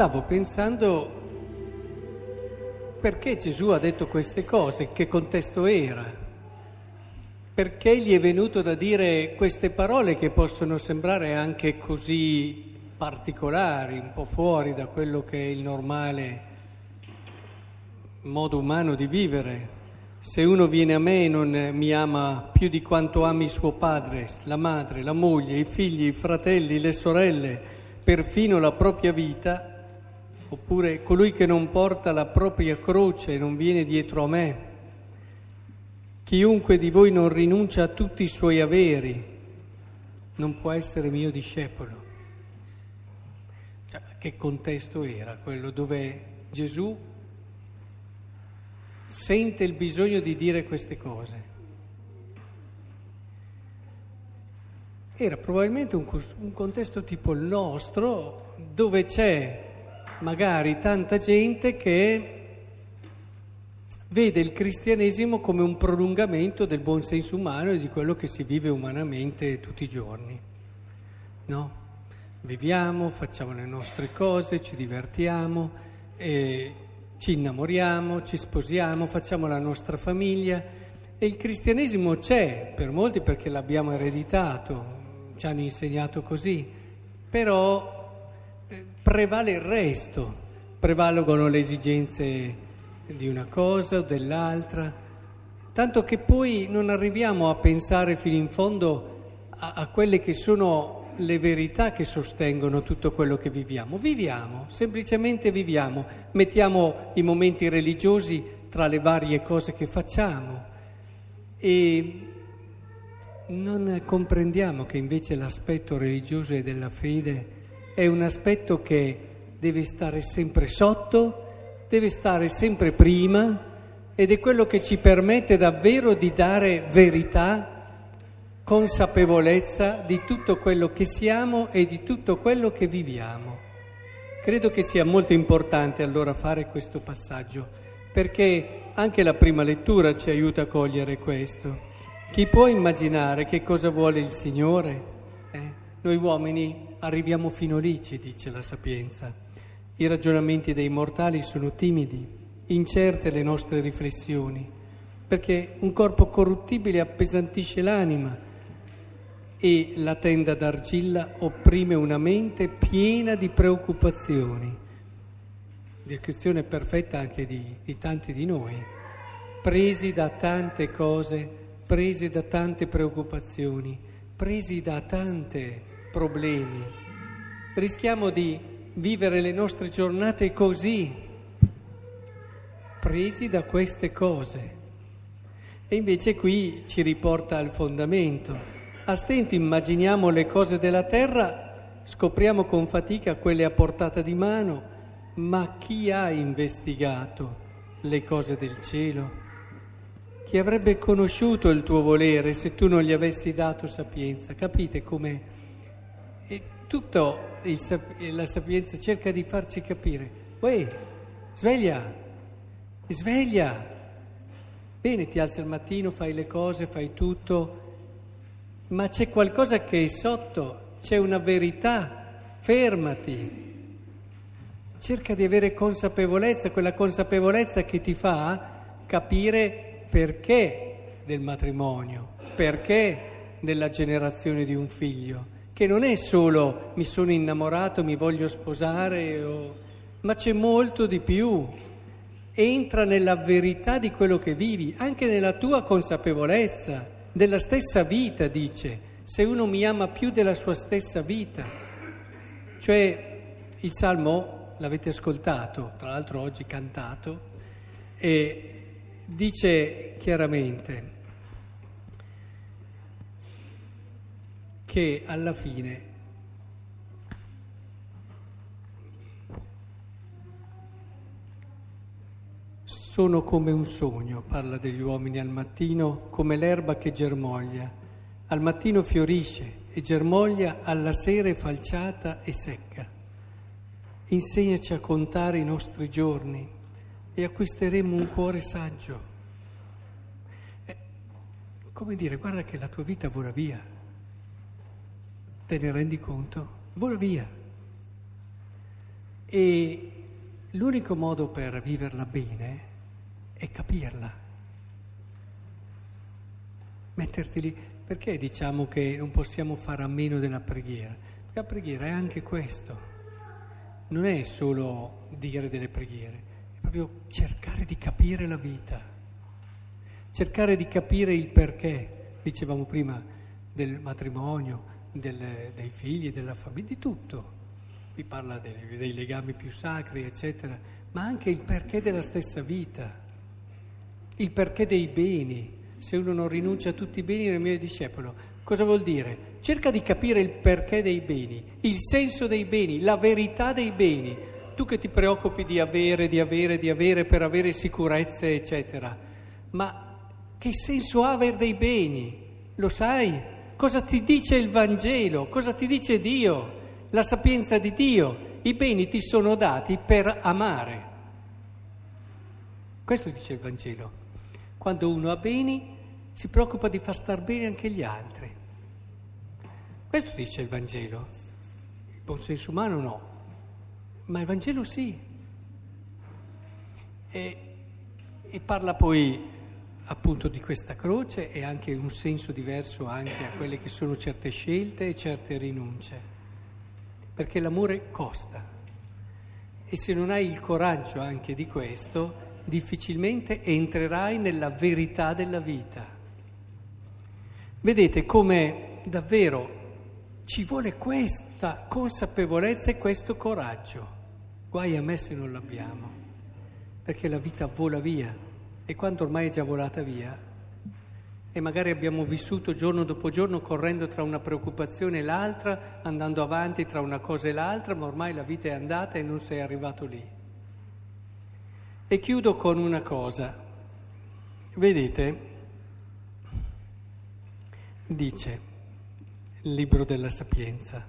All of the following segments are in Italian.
stavo pensando perché Gesù ha detto queste cose, che contesto era, perché gli è venuto da dire queste parole che possono sembrare anche così particolari, un po' fuori da quello che è il normale modo umano di vivere. Se uno viene a me e non mi ama più di quanto ami suo padre, la madre, la moglie, i figli, i fratelli, le sorelle, perfino la propria vita, oppure colui che non porta la propria croce e non viene dietro a me, chiunque di voi non rinuncia a tutti i suoi averi, non può essere mio discepolo. Cioè, che contesto era quello dove Gesù sente il bisogno di dire queste cose. Era probabilmente un, un contesto tipo il nostro, dove c'è magari tanta gente che vede il cristianesimo come un prolungamento del buon senso umano e di quello che si vive umanamente tutti i giorni. No? Viviamo, facciamo le nostre cose, ci divertiamo. E ci innamoriamo, ci sposiamo, facciamo la nostra famiglia e il cristianesimo c'è per molti perché l'abbiamo ereditato, ci hanno insegnato così, però eh, prevale il resto, prevalgono le esigenze di una cosa o dell'altra, tanto che poi non arriviamo a pensare fino in fondo a, a quelle che sono le verità che sostengono tutto quello che viviamo. Viviamo, semplicemente viviamo, mettiamo i momenti religiosi tra le varie cose che facciamo. E non comprendiamo che invece l'aspetto religioso e della fede è un aspetto che deve stare sempre sotto, deve stare sempre prima ed è quello che ci permette davvero di dare verità consapevolezza di tutto quello che siamo e di tutto quello che viviamo. Credo che sia molto importante allora fare questo passaggio, perché anche la prima lettura ci aiuta a cogliere questo. Chi può immaginare che cosa vuole il Signore? Eh? Noi uomini arriviamo fino lì, ci dice la sapienza. I ragionamenti dei mortali sono timidi, incerte le nostre riflessioni, perché un corpo corruttibile appesantisce l'anima e la tenda d'argilla opprime una mente piena di preoccupazioni. Descrizione perfetta anche di, di tanti di noi, presi da tante cose, presi da tante preoccupazioni, presi da tanti problemi. Rischiamo di vivere le nostre giornate così, presi da queste cose. E invece qui ci riporta al fondamento a stento immaginiamo le cose della terra, scopriamo con fatica quelle a portata di mano, ma chi ha investigato le cose del cielo? Chi avrebbe conosciuto il tuo volere se tu non gli avessi dato sapienza? Capite come e tutto il, la sapienza cerca di farci capire. Uè, sveglia, sveglia. Bene, ti alzi al mattino, fai le cose, fai tutto, ma c'è qualcosa che è sotto, c'è una verità, fermati. Cerca di avere consapevolezza, quella consapevolezza che ti fa capire perché del matrimonio, perché della generazione di un figlio, che non è solo mi sono innamorato, mi voglio sposare, o... ma c'è molto di più. Entra nella verità di quello che vivi, anche nella tua consapevolezza della stessa vita, dice, se uno mi ama più della sua stessa vita. Cioè il Salmo, l'avete ascoltato, tra l'altro oggi cantato, e dice chiaramente che alla fine Sono come un sogno, parla degli uomini al mattino, come l'erba che germoglia. Al mattino fiorisce e germoglia, alla sera è falciata e secca. Insegnaci a contare i nostri giorni e acquisteremo un cuore saggio. Eh, come dire, guarda che la tua vita vola via. Te ne rendi conto? Vola via. E l'unico modo per viverla bene è capirla. Metterti lì. Perché diciamo che non possiamo fare a meno della preghiera? Perché la preghiera è anche questo. Non è solo dire delle preghiere, è proprio cercare di capire la vita, cercare di capire il perché, dicevamo prima, del matrimonio, del, dei figli, della famiglia, di tutto vi parla dei, dei legami più sacri, eccetera, ma anche il perché della stessa vita, il perché dei beni. Se uno non rinuncia a tutti i beni nel mio discepolo, cosa vuol dire? Cerca di capire il perché dei beni, il senso dei beni, la verità dei beni. Tu che ti preoccupi di avere, di avere, di avere per avere sicurezze, eccetera, ma che senso ha avere dei beni? Lo sai? Cosa ti dice il Vangelo? Cosa ti dice Dio? la sapienza di Dio, i beni ti sono dati per amare. Questo dice il Vangelo. Quando uno ha beni si preoccupa di far star bene anche gli altri. Questo dice il Vangelo. Il buon senso umano no, ma il Vangelo sì. E, e parla poi appunto di questa croce e anche un senso diverso anche a quelle che sono certe scelte e certe rinunce perché l'amore costa. E se non hai il coraggio anche di questo, difficilmente entrerai nella verità della vita. Vedete come davvero ci vuole questa consapevolezza e questo coraggio. Guai a me se non l'abbiamo, perché la vita vola via e quando ormai è già volata via, e magari abbiamo vissuto giorno dopo giorno correndo tra una preoccupazione e l'altra, andando avanti tra una cosa e l'altra, ma ormai la vita è andata e non sei arrivato lì. E chiudo con una cosa. Vedete, dice il libro della sapienza,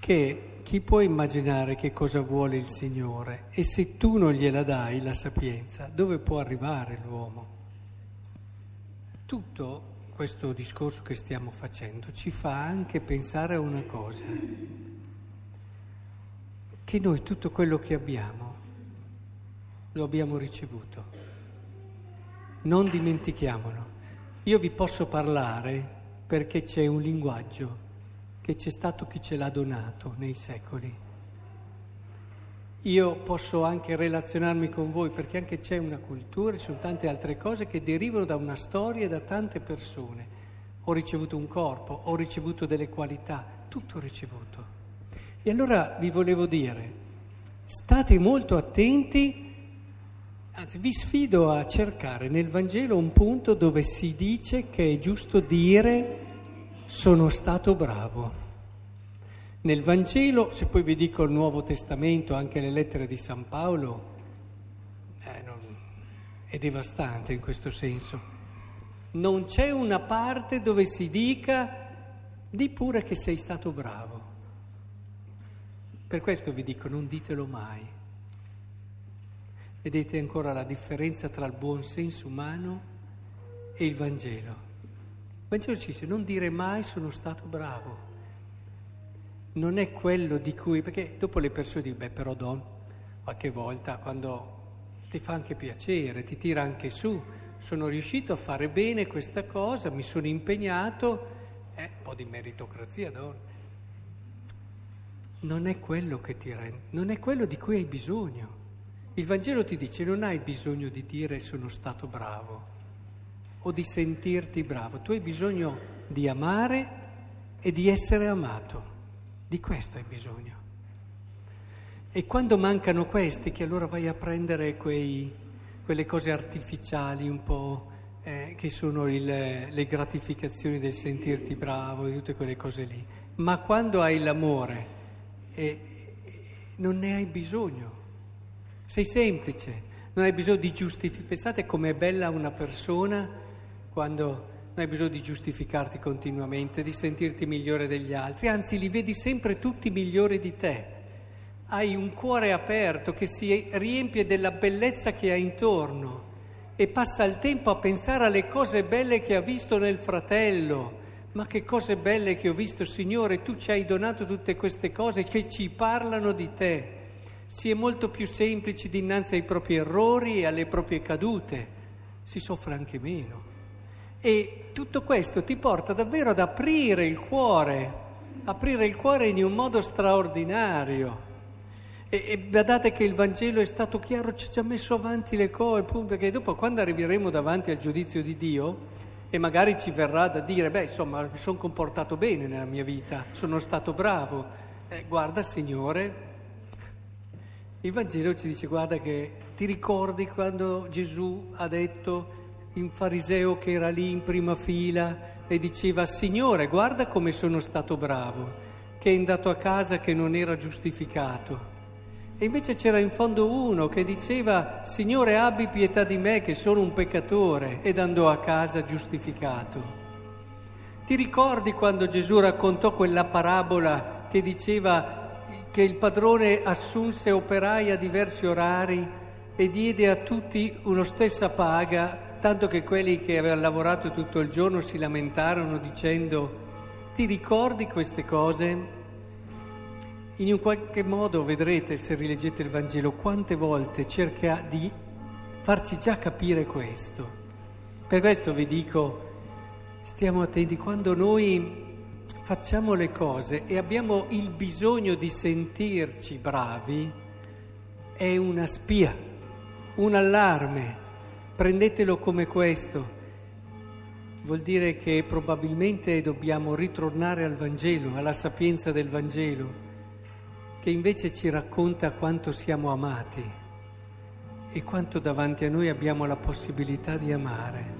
che chi può immaginare che cosa vuole il Signore e se tu non gliela dai la sapienza, dove può arrivare l'uomo? Tutto questo discorso che stiamo facendo ci fa anche pensare a una cosa, che noi tutto quello che abbiamo lo abbiamo ricevuto. Non dimentichiamolo. Io vi posso parlare perché c'è un linguaggio che c'è stato chi ce l'ha donato nei secoli. Io posso anche relazionarmi con voi perché anche c'è una cultura, ci sono tante altre cose che derivano da una storia e da tante persone. Ho ricevuto un corpo, ho ricevuto delle qualità, tutto ricevuto. E allora vi volevo dire, state molto attenti, anzi vi sfido a cercare nel Vangelo un punto dove si dice che è giusto dire sono stato bravo. Nel Vangelo, se poi vi dico il Nuovo Testamento, anche le lettere di San Paolo, eh, non, è devastante in questo senso. Non c'è una parte dove si dica di pure che sei stato bravo. Per questo vi dico, non ditelo mai. Vedete ancora la differenza tra il buon senso umano e il Vangelo. Vangelo ci dice non dire mai sono stato bravo non è quello di cui, perché dopo le persone dicono, beh però Don, qualche volta quando ti fa anche piacere, ti tira anche su, sono riuscito a fare bene questa cosa, mi sono impegnato, eh, un po' di meritocrazia Don. Non è quello che ti rende, non è quello di cui hai bisogno. Il Vangelo ti dice non hai bisogno di dire sono stato bravo o di sentirti bravo, tu hai bisogno di amare e di essere amato. Di questo hai bisogno. E quando mancano questi, che allora vai a prendere quei, quelle cose artificiali un po' eh, che sono il, le gratificazioni del sentirti bravo e tutte quelle cose lì. Ma quando hai l'amore eh, non ne hai bisogno. Sei semplice, non hai bisogno di giustificare. Pensate com'è bella una persona quando non hai bisogno di giustificarti continuamente, di sentirti migliore degli altri, anzi li vedi sempre tutti migliori di te. Hai un cuore aperto che si riempie della bellezza che hai intorno e passa il tempo a pensare alle cose belle che ha visto nel fratello, ma che cose belle che ho visto, Signore, tu ci hai donato tutte queste cose che ci parlano di te. Si è molto più semplici dinanzi ai propri errori e alle proprie cadute, si soffre anche meno. E tutto questo ti porta davvero ad aprire il cuore, aprire il cuore in un modo straordinario. E, e badate che il Vangelo è stato chiaro, ci ha già messo avanti le cose, perché dopo quando arriveremo davanti al giudizio di Dio, e magari ci verrà da dire, beh insomma mi sono comportato bene nella mia vita, sono stato bravo. Eh, guarda Signore, il Vangelo ci dice, guarda che ti ricordi quando Gesù ha detto in fariseo che era lì in prima fila e diceva, Signore, guarda come sono stato bravo, che è andato a casa che non era giustificato. E invece c'era in fondo uno che diceva, Signore abbi pietà di me che sono un peccatore ed andò a casa giustificato. Ti ricordi quando Gesù raccontò quella parabola che diceva che il padrone assunse operai a diversi orari e diede a tutti una stessa paga, tanto che quelli che avevano lavorato tutto il giorno si lamentarono dicendo, ti ricordi queste cose? In un qualche modo vedrete se rileggete il Vangelo quante volte cerca di farci già capire questo. Per questo vi dico, stiamo attenti, quando noi facciamo le cose e abbiamo il bisogno di sentirci bravi, è una spia, un allarme, prendetelo come questo. Vuol dire che probabilmente dobbiamo ritornare al Vangelo, alla sapienza del Vangelo che invece ci racconta quanto siamo amati e quanto davanti a noi abbiamo la possibilità di amare.